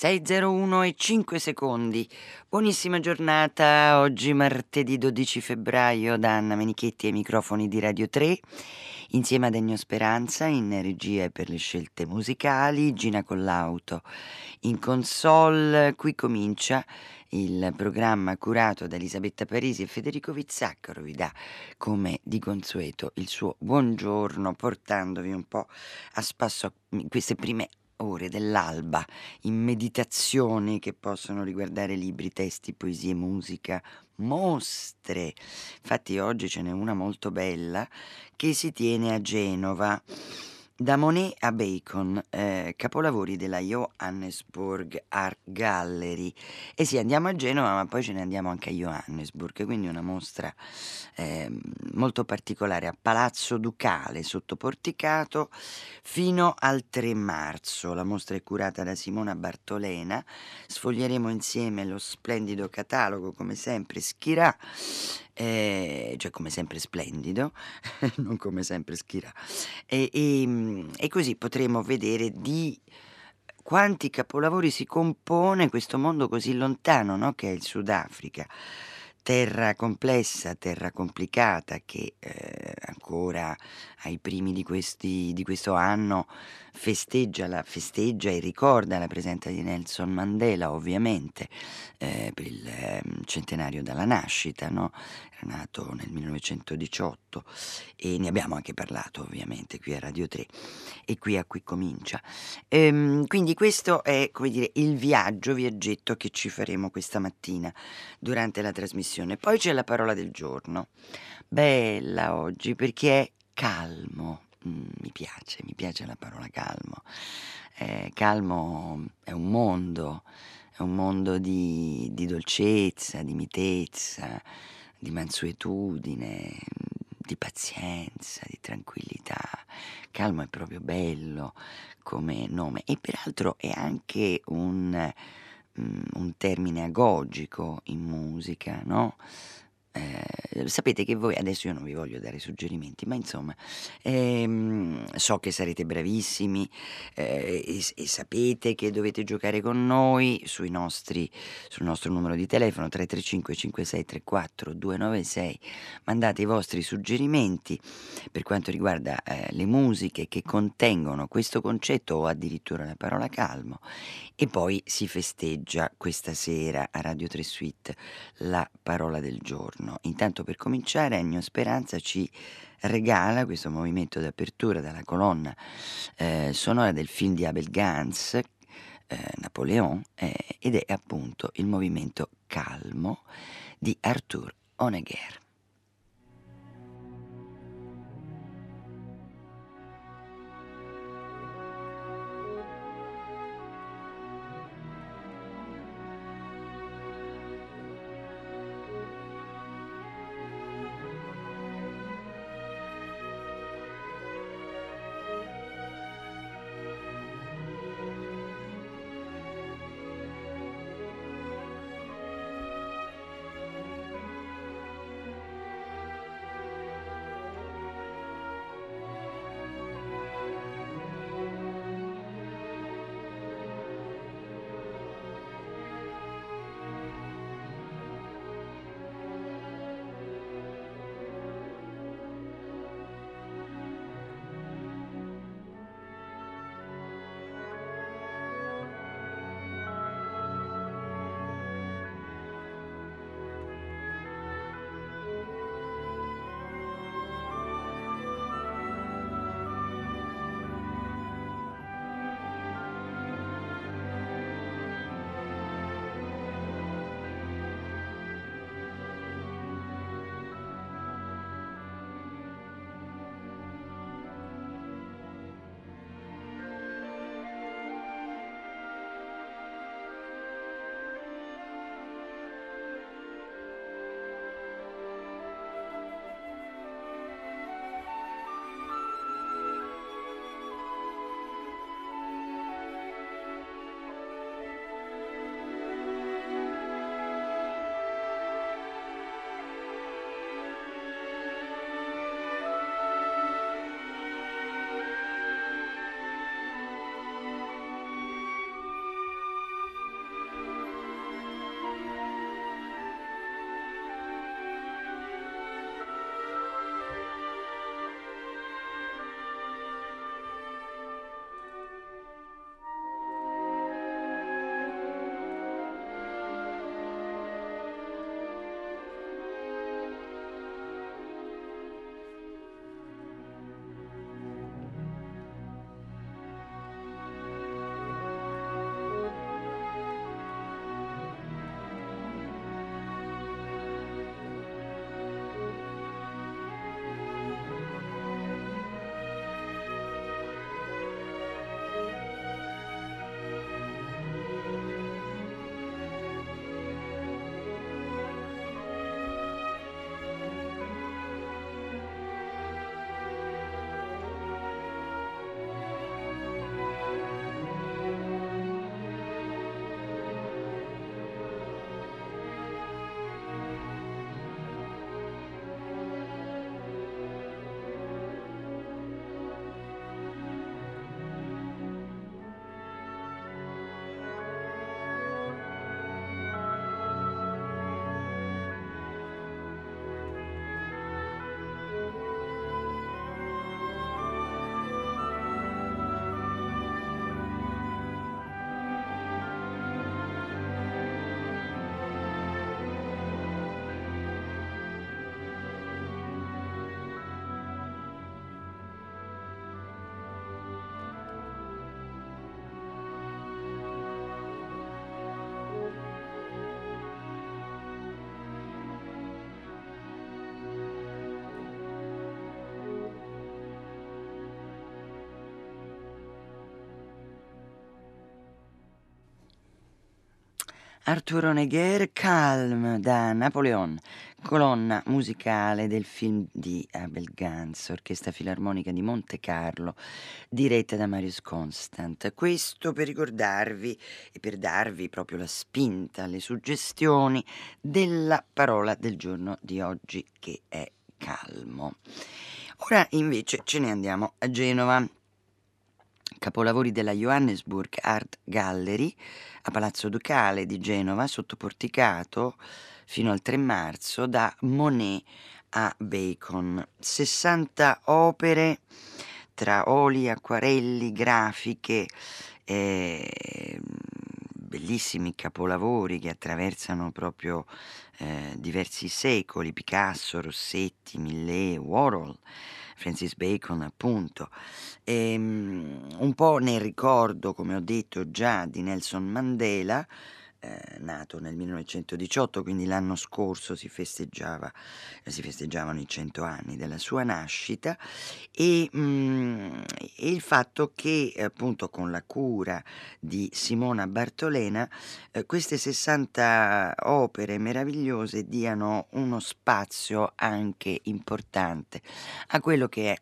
601 e 5 secondi. Buonissima giornata, oggi martedì 12 febbraio da Anna Menichetti ai microfoni di Radio 3, insieme ad Ennio Speranza in regia per le scelte musicali, Gina Collauto in console. Qui comincia il programma curato da Elisabetta Parisi e Federico Vizzaccaro vi dà come di consueto il suo buongiorno portandovi un po' a spasso queste prime ore dell'alba in meditazioni che possono riguardare libri, testi, poesie, musica, mostre. Infatti oggi ce n'è una molto bella che si tiene a Genova da Monet a Bacon, eh, capolavori della Johannesburg Art Gallery. E sì, andiamo a Genova, ma poi ce ne andiamo anche a Johannesburg, quindi una mostra eh, molto particolare a Palazzo Ducale, sotto porticato, fino al 3 marzo. La mostra è curata da Simona Bartolena. Sfoglieremo insieme lo splendido catalogo, come sempre, Schirà eh, cioè come sempre splendido, non come sempre schira. E, e, mm, e così potremo vedere di quanti capolavori si compone questo mondo così lontano no? che è il Sudafrica terra complessa, terra complicata che eh, ancora ai primi di, questi, di questo anno festeggia, la, festeggia, e ricorda la presenza di Nelson Mandela ovviamente eh, per il eh, centenario della nascita, no? era nato nel 1918 e ne abbiamo anche parlato ovviamente qui a Radio 3 e qui a Qui Comincia. Ehm, quindi questo è come dire il viaggio, viaggetto che ci faremo questa mattina durante la trasmissione. Poi c'è la parola del giorno, bella oggi perché è calmo. Mm, mi piace, mi piace la parola calmo. Eh, calmo è un mondo, è un mondo di, di dolcezza, di mitezza, di mansuetudine, di pazienza, di tranquillità. Calmo è proprio bello come nome e peraltro è anche un, mm, un termine agogico in musica, no? Eh, sapete che voi, adesso io non vi voglio dare suggerimenti, ma insomma, ehm, so che sarete bravissimi eh, e, e, sapete che dovete giocare con noi nostri, sul nostro numero di telefono 335 5634 296. Mandate i vostri suggerimenti per quanto riguarda eh, le musiche che contengono questo concetto o addirittura la parola calmo e poi si festeggia questa sera a Radio 3 Suite la parola del giorno. Intanto per cominciare Ennio Speranza ci regala questo movimento d'apertura dalla colonna eh, sonora del film di Abel Gans, eh, Napoleon, eh, ed è appunto il movimento calmo di Arthur Honegger. Arturo Honegger, Calm da Napoleon, colonna musicale del film di Abel Gans, Orchestra Filarmonica di Monte Carlo, diretta da Marius Constant. Questo per ricordarvi e per darvi proprio la spinta, le suggestioni della parola del giorno di oggi che è calmo. Ora invece ce ne andiamo a Genova capolavori della Johannesburg Art Gallery a Palazzo Ducale di Genova, sottoporticato fino al 3 marzo da Monet a Bacon. 60 opere tra oli, acquarelli, grafiche, eh, bellissimi capolavori che attraversano proprio eh, diversi secoli, Picasso, Rossetti, Millet, Warhol. Francis Bacon appunto, e, um, un po' nel ricordo, come ho detto già, di Nelson Mandela, eh, nato nel 1918, quindi l'anno scorso si, festeggiava, si festeggiavano i cento anni della sua nascita e, mm, e, il fatto che appunto con la cura di Simona Bartolena eh, queste 60 opere meravigliose diano uno spazio anche importante a quello che è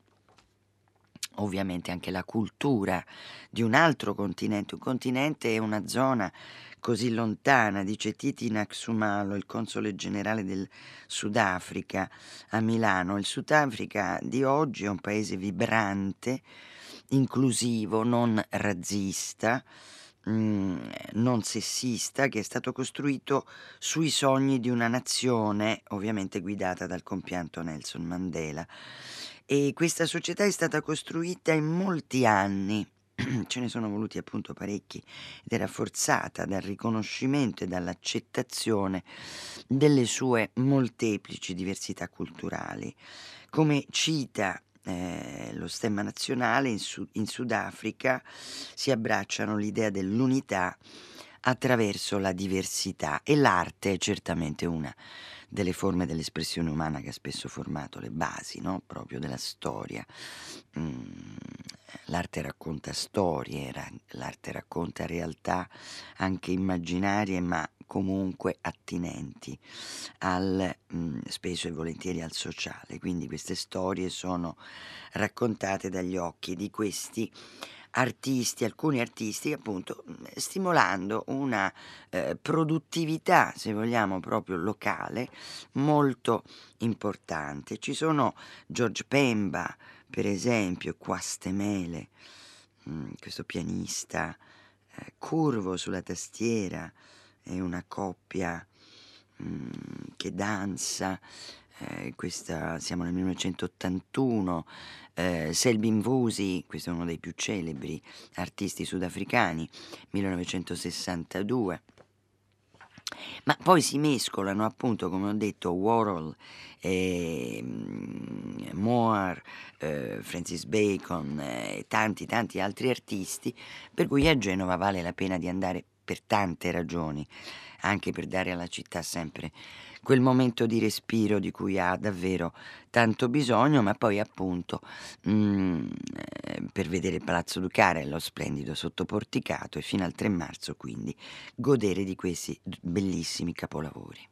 ovviamente anche la cultura di un altro continente, un continente è una zona così lontana, dice Titi Naxumalo, il console generale del Sudafrica a Milano. Il Sudafrica di oggi è un paese vibrante, inclusivo, non razzista, mm, non sessista, che è stato costruito sui sogni di una nazione, ovviamente guidata dal compianto Nelson Mandela. E questa società è stata costruita in molti anni ce ne sono voluti appunto parecchi ed è rafforzata dal riconoscimento e dall'accettazione delle sue molteplici diversità culturali. Come cita eh, lo stemma nazionale in, Sud- in Sudafrica si abbracciano l'idea dell'unità attraverso la diversità e l'arte è certamente una delle forme dell'espressione umana che ha spesso formato le basi no? proprio della storia. Mm, l'arte racconta storie, l'arte racconta realtà anche immaginarie ma comunque attinenti al, mm, spesso e volentieri al sociale. Quindi queste storie sono raccontate dagli occhi di questi artisti, alcuni artisti appunto mm, stimolando una eh, produttività, se vogliamo, proprio locale molto importante. Ci sono George Pemba, per esempio, Quastemele, mm, questo pianista eh, curvo sulla tastiera, è una coppia mh, mm, che danza, eh, questa, siamo nel 1981, eh, Selbin Vusi, questo è uno dei più celebri artisti sudafricani, 1962. Ma poi si mescolano appunto, come ho detto, Warhol, eh, Moore, eh, Francis Bacon e eh, tanti tanti altri artisti, per cui a Genova vale la pena di andare per tante ragioni, anche per dare alla città sempre quel momento di respiro di cui ha davvero tanto bisogno, ma poi appunto mh, mm, eh, per vedere il Palazzo Ducale, lo splendido sottoporticato e fino al 3 marzo quindi godere di questi bellissimi capolavori.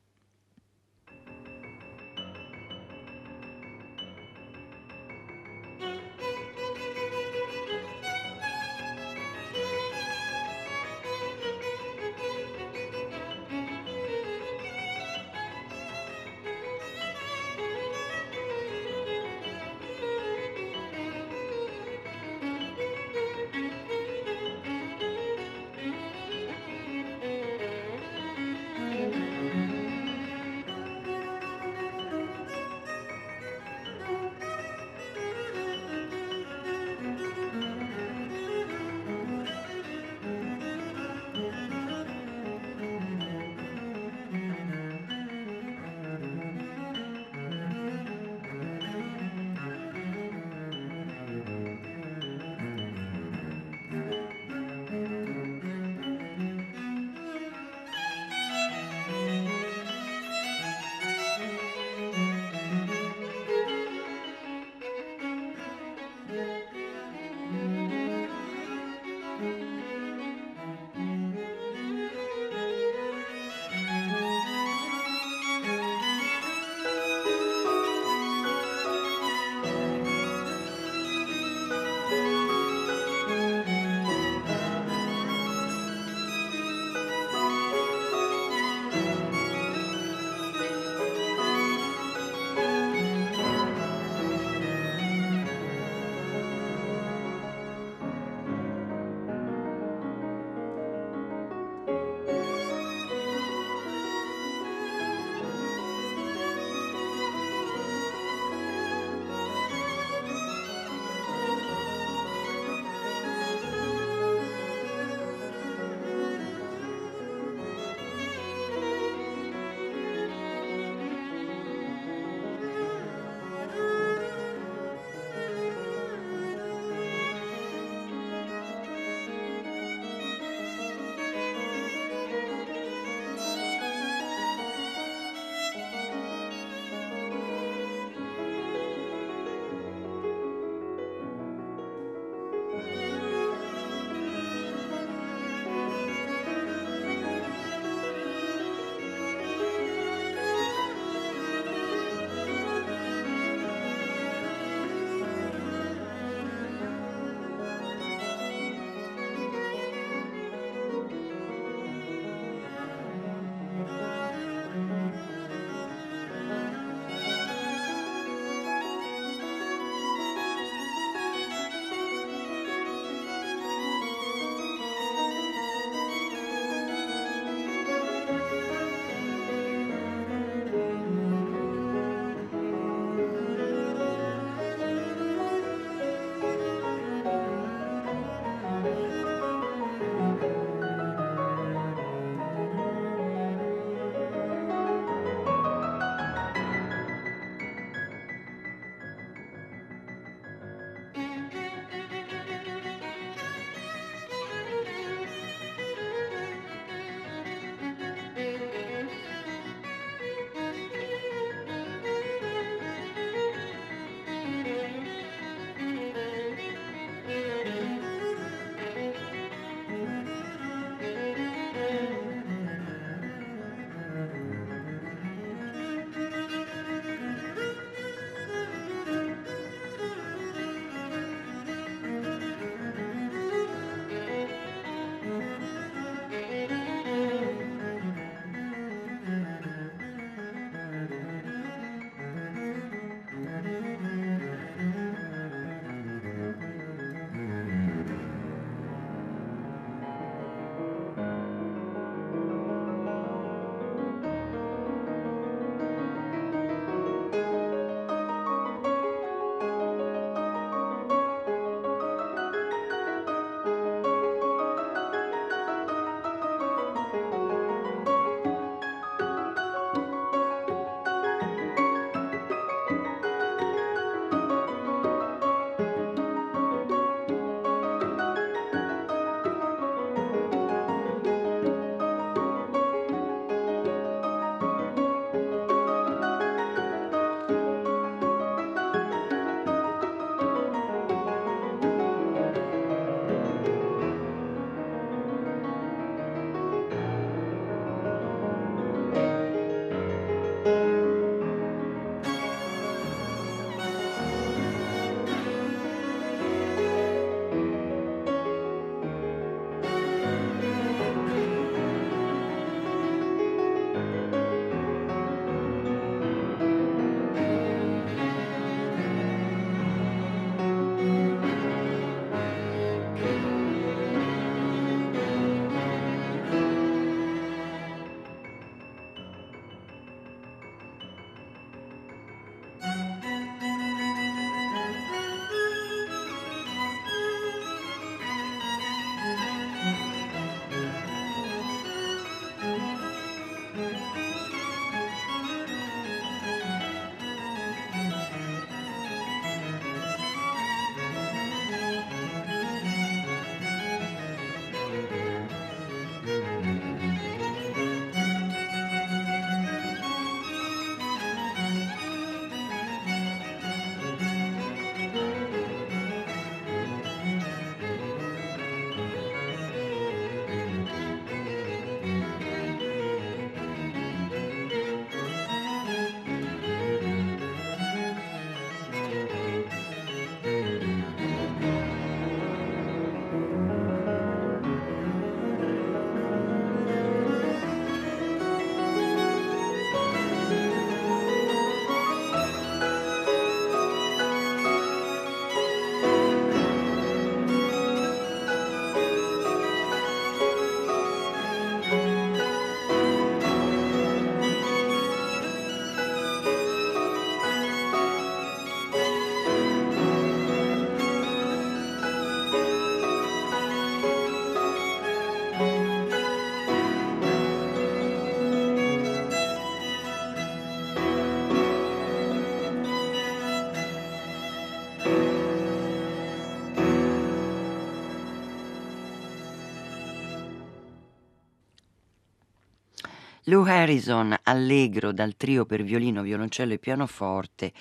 Lou Harrison, allegro dal trio per violino, violoncello e pianoforte,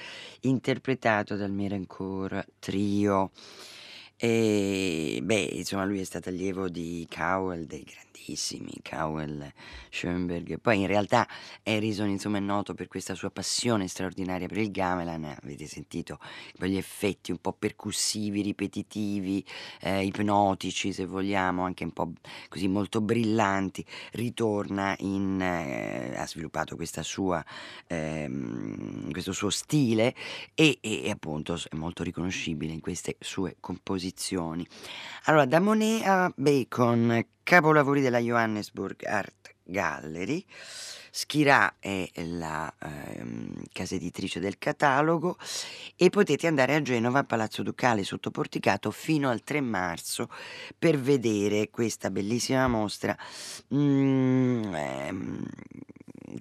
interpretato dal Mirancourt Trio. E beh, insomma, lui è stato allievo di Cowell, dei grandissimi Cowell, Schoenberg. Poi in realtà Harrison, insomma, è noto per questa sua passione straordinaria per il gamelan. Avete sentito quegli effetti un po' percussivi, ripetitivi, eh, ipnotici, se vogliamo, anche un po' così molto brillanti. Ritorna in, eh, ha sviluppato sua, ehm, questo suo stile e, e appunto è molto riconoscibile in queste sue composizioni. Allora, da Monet a Bacon, capolavori della Johannesburg Art Gallery. Schirà è la ehm, casa editrice del catalogo e potete andare a Genova, Palazzo Ducale sotto Porticato fino al 3 marzo per vedere questa bellissima mostra mm, ehm,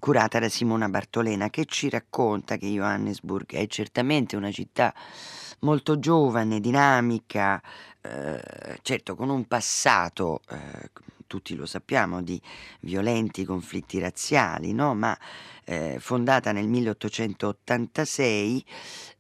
curata da Simona Bartolena che ci racconta che Johannesburg è certamente una città molto giovane, dinamica, eh, certo con un passato, eh, tutti lo sappiamo, di violenti conflitti razziali, no? ma eh, fondata nel 1886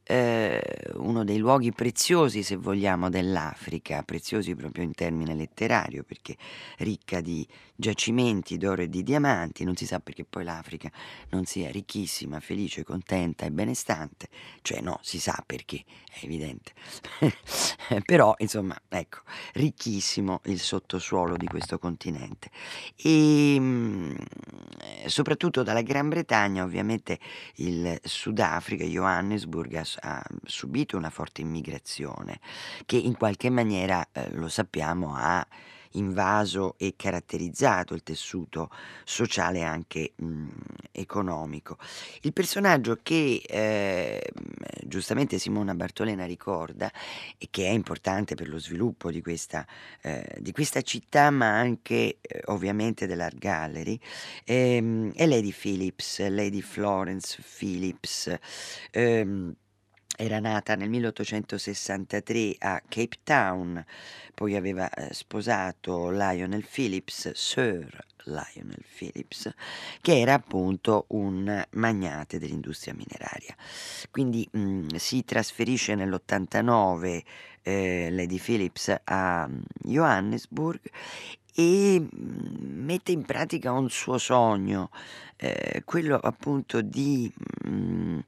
eh, uno dei luoghi preziosi, se vogliamo, dell'Africa, preziosi proprio in termine letterario, perché ricca di giacimenti d'oro e di diamanti, non si sa perché poi l'Africa non sia ricchissima, felice, contenta e benestante, cioè no, si sa perché, è evidente, però insomma, ecco, ricchissimo il sottosuolo di questo continente. E mm, soprattutto dalla Gran Bretagna, ovviamente il Sudafrica, Johannesburg ha ha subito una forte immigrazione che in qualche maniera, eh, lo sappiamo, ha invaso e caratterizzato il tessuto sociale e anche mh, economico. Il personaggio che eh, giustamente Simona Bartolena ricorda e che è importante per lo sviluppo di questa, eh, di questa città ma anche eh, ovviamente dell'Art Gallery ehm, è Lady Phillips, Lady Florence Phillips. Ehm, era nata nel 1863 a Cape Town, poi aveva eh, sposato Lionel Phillips, Sir Lionel Phillips, che era appunto un magnate dell'industria mineraria. Quindi mh, mm, si trasferisce nell'89 eh, Lady Phillips a mm, Johannesburg e mm, mette in pratica un suo sogno, eh, quello appunto di... Mh,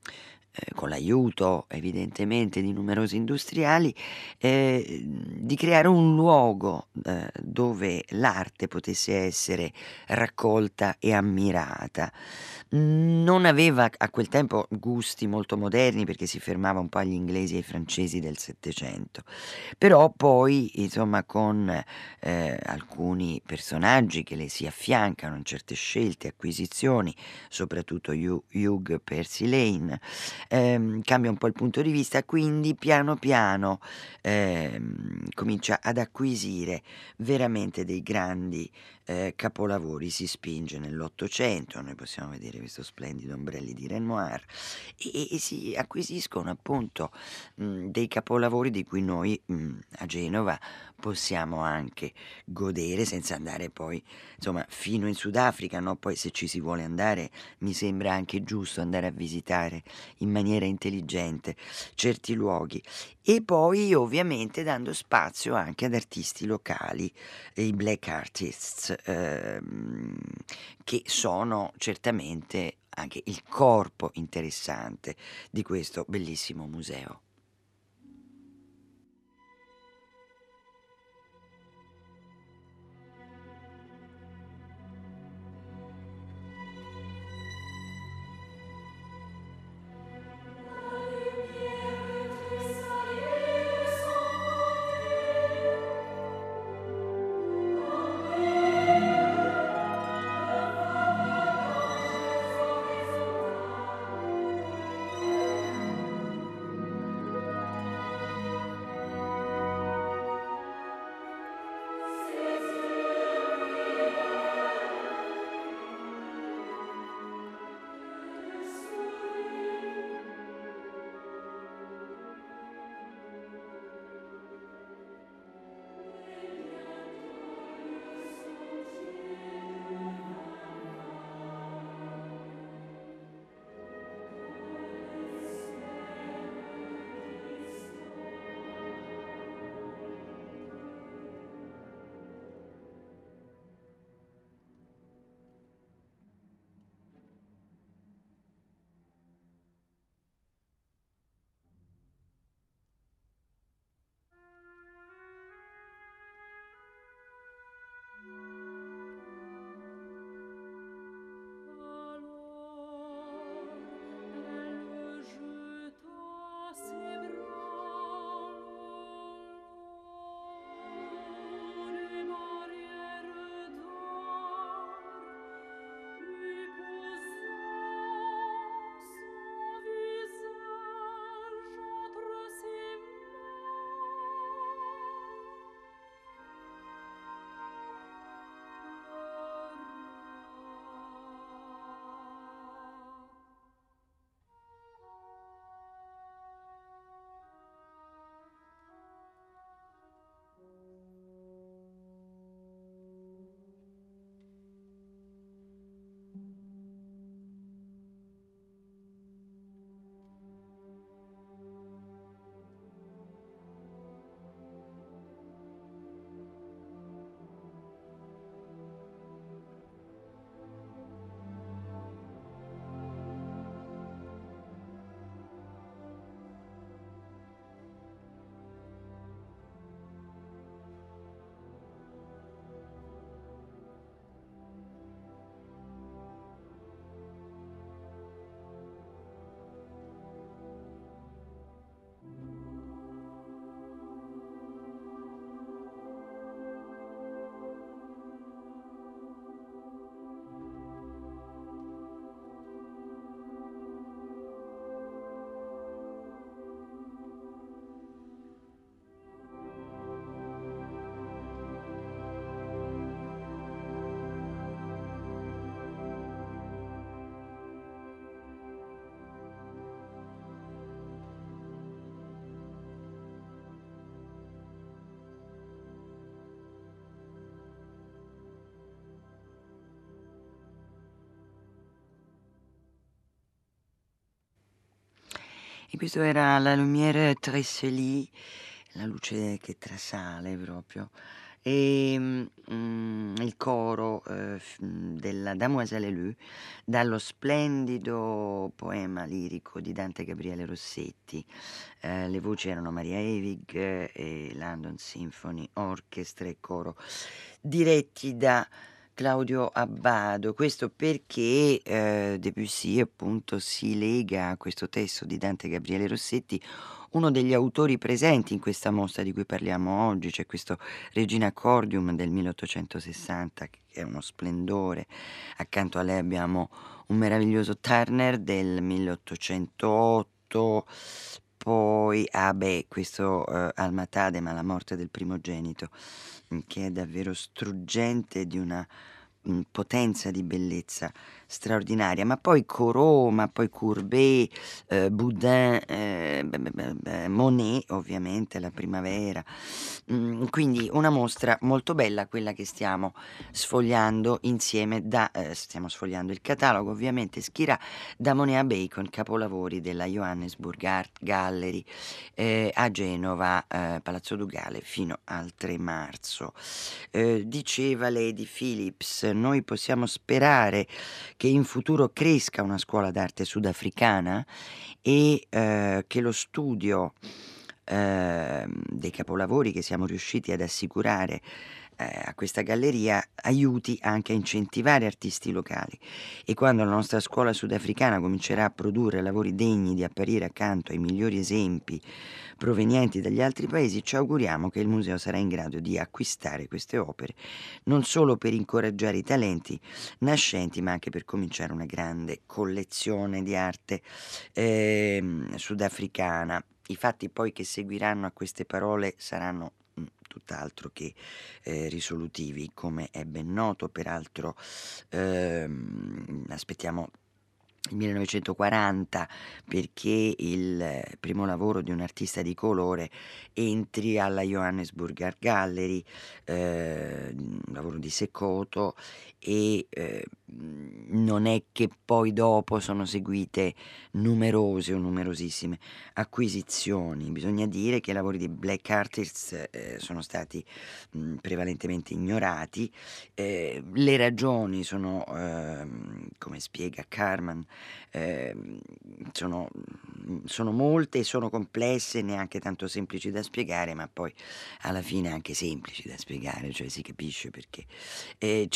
eh, con l'aiuto evidentemente di numerosi industriali, eh, di creare un luogo eh, dove l'arte potesse essere raccolta e ammirata. Non aveva a quel tempo gusti molto moderni perché si fermava un po' agli inglesi e ai francesi del Settecento, però poi insomma con eh, alcuni personaggi che le si affiancano in certe scelte, acquisizioni, soprattutto Hugh Percy Lane, ehm, cambia un po' il punto di vista, quindi piano piano ehm, comincia ad acquisire veramente dei grandi eh, capolavori, si spinge nell'Ottocento, noi possiamo vedere questo splendido ombrelli di Renoir e, e si acquisiscono appunto mh, dei capolavori di cui noi mh, a Genova possiamo anche godere senza andare poi insomma fino in Sudafrica, no? poi se ci si vuole andare mi sembra anche giusto andare a visitare in maniera intelligente certi luoghi e poi ovviamente dando spazio anche ad artisti locali, i black artists, ehm, che sono certamente anche il corpo interessante di questo bellissimo museo. Questo era la Lumière Tresselie, la luce che trasale proprio. E mm, il coro eh, della Damoiselle Lou dallo splendido poema lirico di Dante Gabriele Rossetti. Eh, le voci erano Maria Evig e London Symphony Orchestra e coro diretti da Claudio Abbado, questo perché eh, Debussy appunto si lega a questo testo di Dante Gabriele Rossetti, uno degli autori presenti in questa mostra di cui parliamo oggi, c'è questo Regina Cordium del 1860 che è uno splendore, accanto a lei abbiamo un meraviglioso Turner del 1808, poi, ah beh, questo uh, Alma Tadema, la morte del primogenito, mm, che è davvero struggente di una potenza di bellezza straordinaria, ma poi Corot, ma poi Courbet, eh, Boudin, eh, Monet ovviamente, la primavera, mm, quindi una mostra molto bella quella che stiamo sfogliando insieme, da, eh, stiamo sfogliando il catalogo ovviamente Schira da Monet a Bacon, capolavori della Johannesburg Art Gallery eh, a Genova, eh, Palazzo Dugale fino al 3 marzo. Eh, diceva Lady Phillips, noi possiamo sperare che in futuro cresca una scuola d'arte sudafricana e eh, che lo studio eh, dei capolavori che siamo riusciti ad assicurare eh, a questa galleria aiuti anche a incentivare artisti locali. E quando la nostra scuola sudafricana comincerà a produrre lavori degni di apparire accanto ai migliori esempi provenienti dagli altri paesi, ci auguriamo che il museo sarà in grado di acquistare queste opere non solo per incoraggiare i talenti nascenti, ma anche per cominciare una grande collezione di arte eh, sudafricana. I fatti poi che seguiranno a queste parole saranno tutt'altro che eh, risolutivi, come è ben noto, peraltro ehm, aspettiamo 1940 perché il primo lavoro di un artista di colore entri alla Johannesburg Art Gallery, eh, un lavoro di Secoto e eh, non è che poi dopo sono seguite numerose o numerosissime acquisizioni. Bisogna dire che i lavori di black artists eh, sono stati mh, prevalentemente ignorati. Eh, le ragioni sono, ehm, come spiega Carman, ehm, sono, sono molte, sono complesse, neanche tanto semplici da spiegare, ma poi alla fine anche semplici da spiegare, cioè si capisce perché. Eh,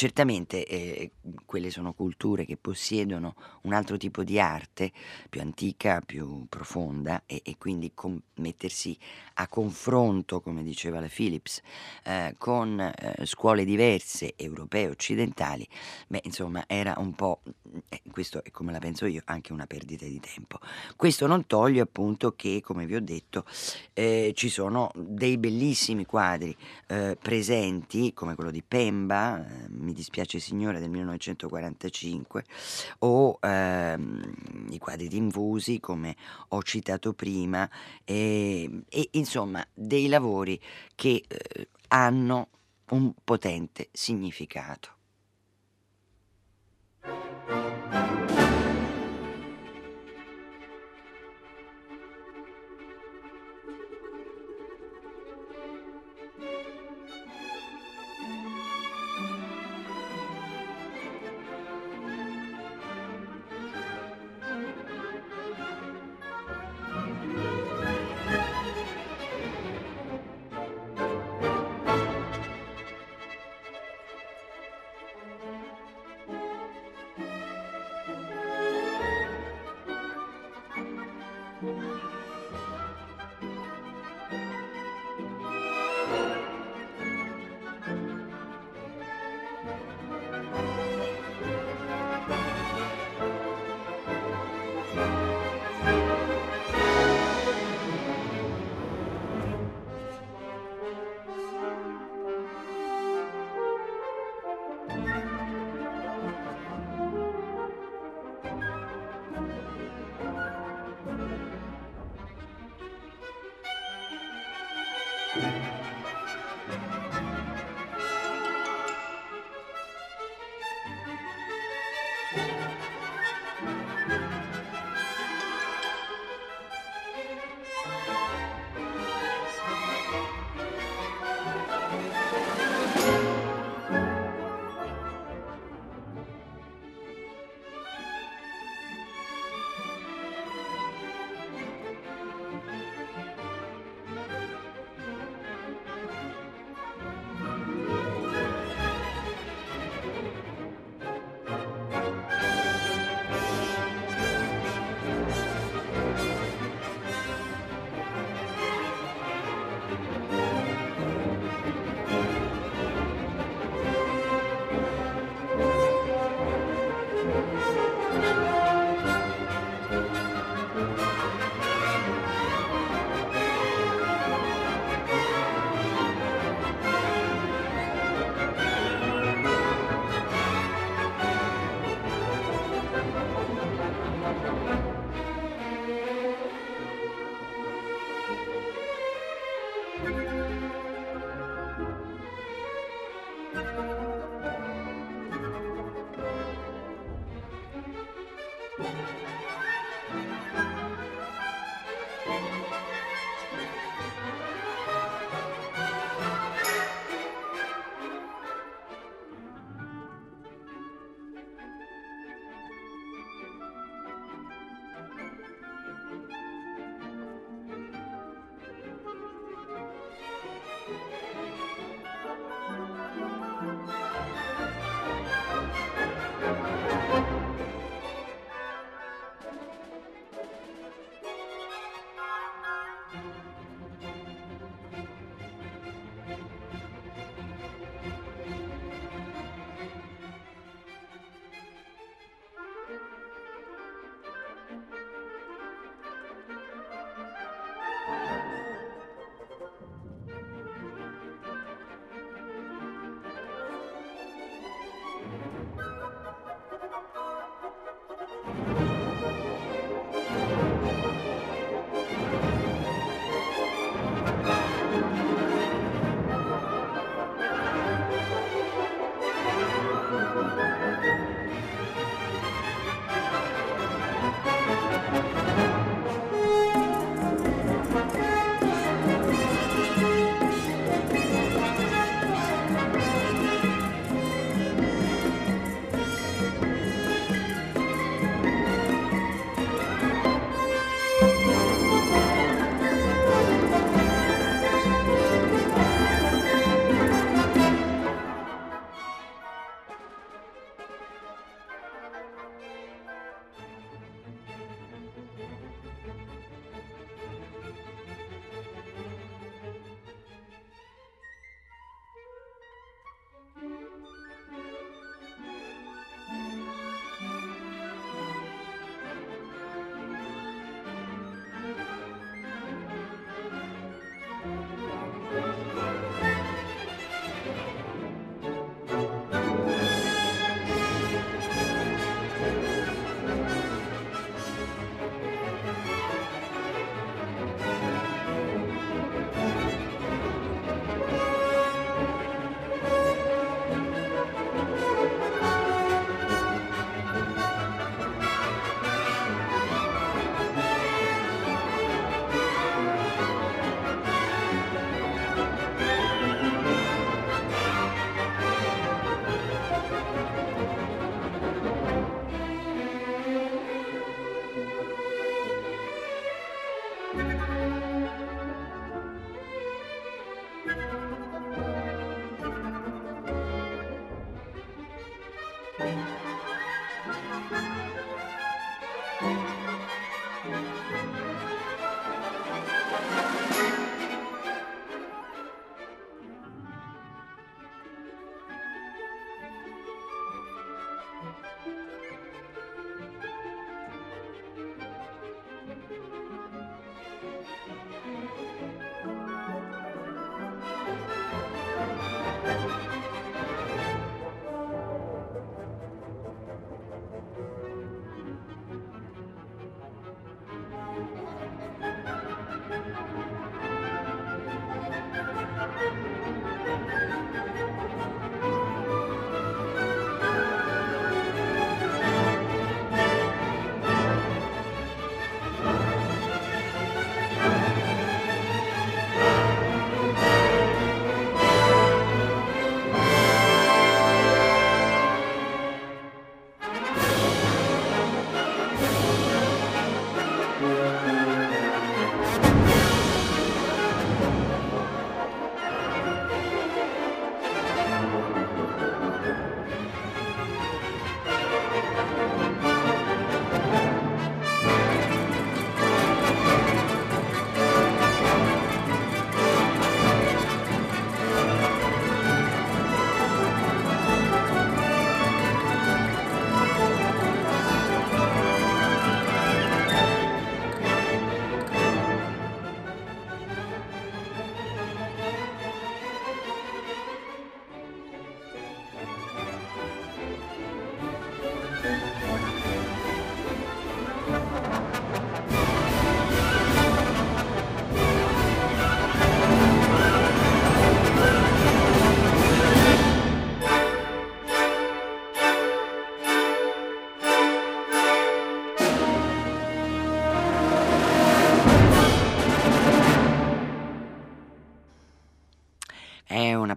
certamente eh, quelle sono culture che possiedono un altro tipo di arte più antica, più profonda e, e quindi com- mettersi a confronto, come diceva la Philips, eh, con eh, scuole diverse, europee, occidentali, beh, insomma, era un po', eh, questo è come la penso io, anche una perdita di tempo. Questo non toglie appunto che, come vi ho detto, eh, ci sono dei bellissimi quadri eh, presenti, come quello di Pemba, eh, mi dispiace signore del 1945, o ehm, i quadri di Invusi, come ho citato prima, e, insomma dei lavori che eh, hanno un potente significato.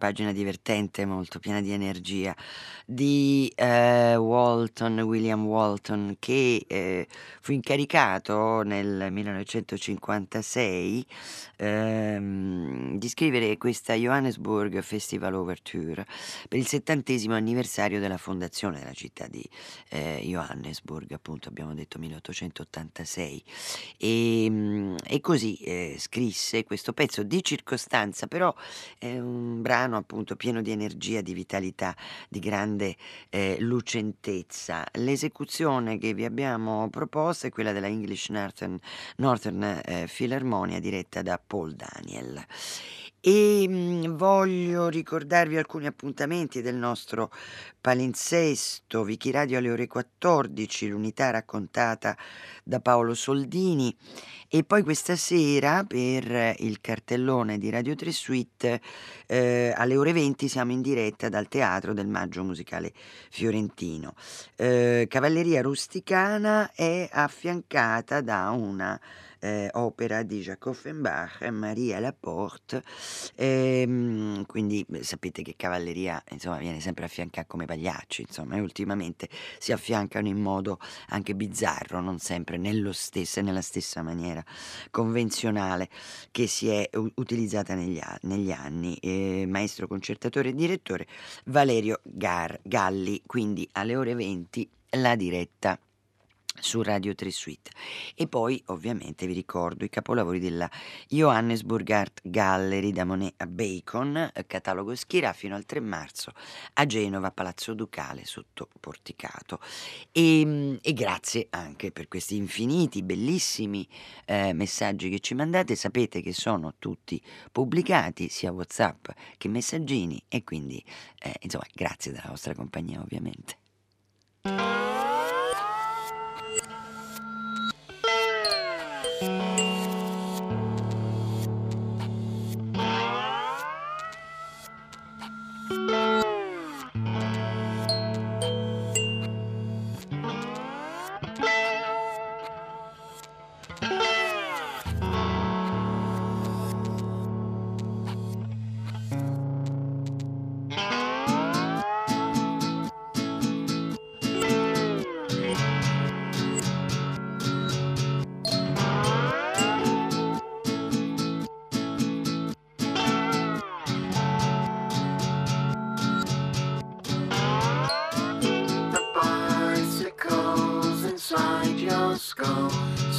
Pagina divertente, molto piena di energia, di eh, Walton, William Walton, che eh, fu incaricato nel 1956 ehm, di scrivere questa Johannesburg Festival Overture per il settantesimo anniversario della fondazione della città di eh, Johannesburg, appunto abbiamo detto 1886. E, mm, e così eh, scrisse questo pezzo di circostanza, però è un brano appunto pieno di energia, di vitalità, di grande eh, lucentezza. L'esecuzione che vi abbiamo proposto è quella della English Northern, Northern eh, Philharmonia diretta da Paul Daniel. E mh, mm, voglio ricordarvi alcuni appuntamenti del nostro palinsesto, Vichi Radio alle ore 14, l'unità raccontata da Paolo Soldini e poi questa sera per il cartellone di Radio 3 Suite eh, alle ore 20 siamo in diretta dal Teatro del Maggio Musicale Fiorentino. Eh, Cavalleria Rusticana è affiancata da una eh, opera di Jacques Offenbach e Maria Laporte, ehm, quindi sapete che cavalleria insomma, viene sempre affiancata come pagliacci, insomma, e ultimamente si affiancano in modo anche bizzarro, non sempre nello stesso, nella stessa maniera convenzionale che si è utilizzata negli, negli anni. Eh, maestro concertatore e direttore Valerio Gar, Galli, quindi alle ore 20 la diretta su Radio 3 Suite. E poi ovviamente vi ricordo i capolavori della Johannesburg Art Gallery da Monet a Bacon, catalogo Schira fino al 3 marzo a Genova, Palazzo Ducale sotto Porticato. E, ehm, e grazie anche per questi infiniti, bellissimi eh, messaggi che ci mandate, sapete che sono tutti pubblicati sia Whatsapp che messaggini e quindi eh, insomma grazie della vostra compagnia ovviamente.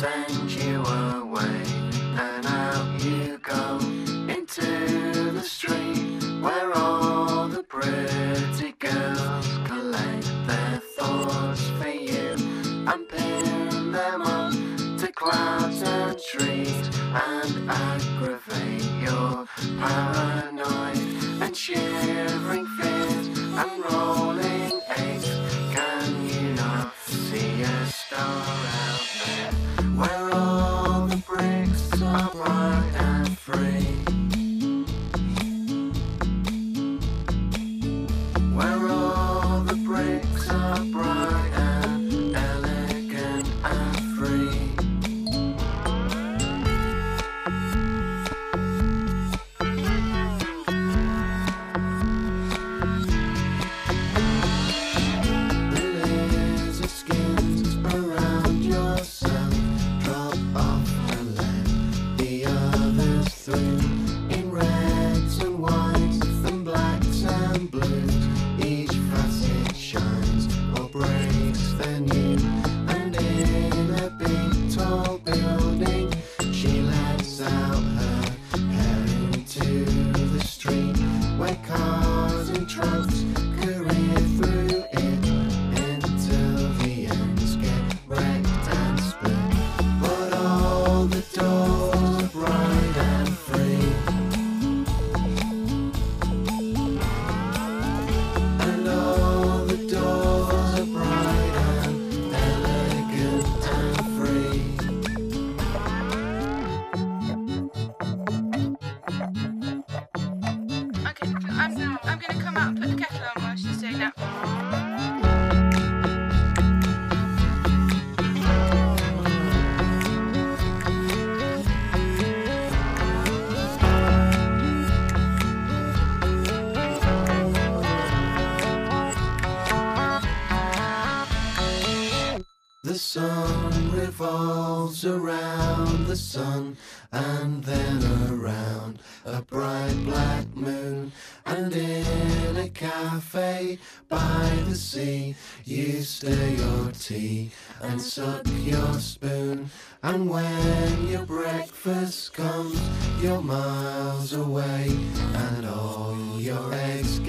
friend.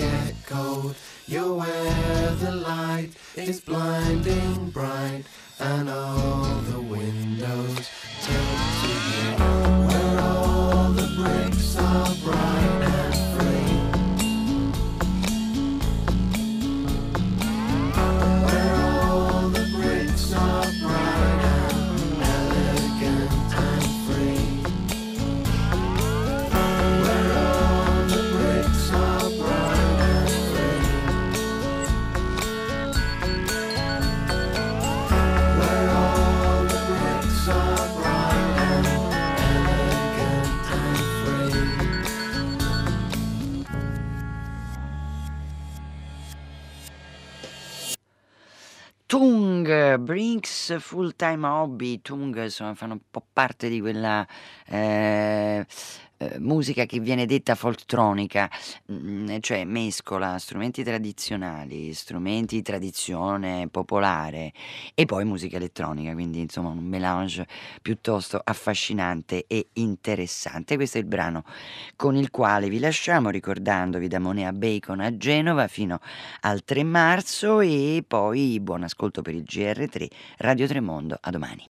Get cold. You're where the light is blinding bright and all the windows Tung, Brinks Full Time Hobby, Tung insomma fanno un po' parte di quella eh, eh, musica che viene detta folktronica, mm, cioè mescola strumenti tradizionali, strumenti di tradizione popolare e poi musica elettronica, quindi insomma un melange piuttosto affascinante e interessante. Questo è il brano con il quale vi lasciamo ricordandovi da Monea Bacon a Genova fino al 3 marzo e poi buon ascolto per il GR3 Radio Tremondo a domani.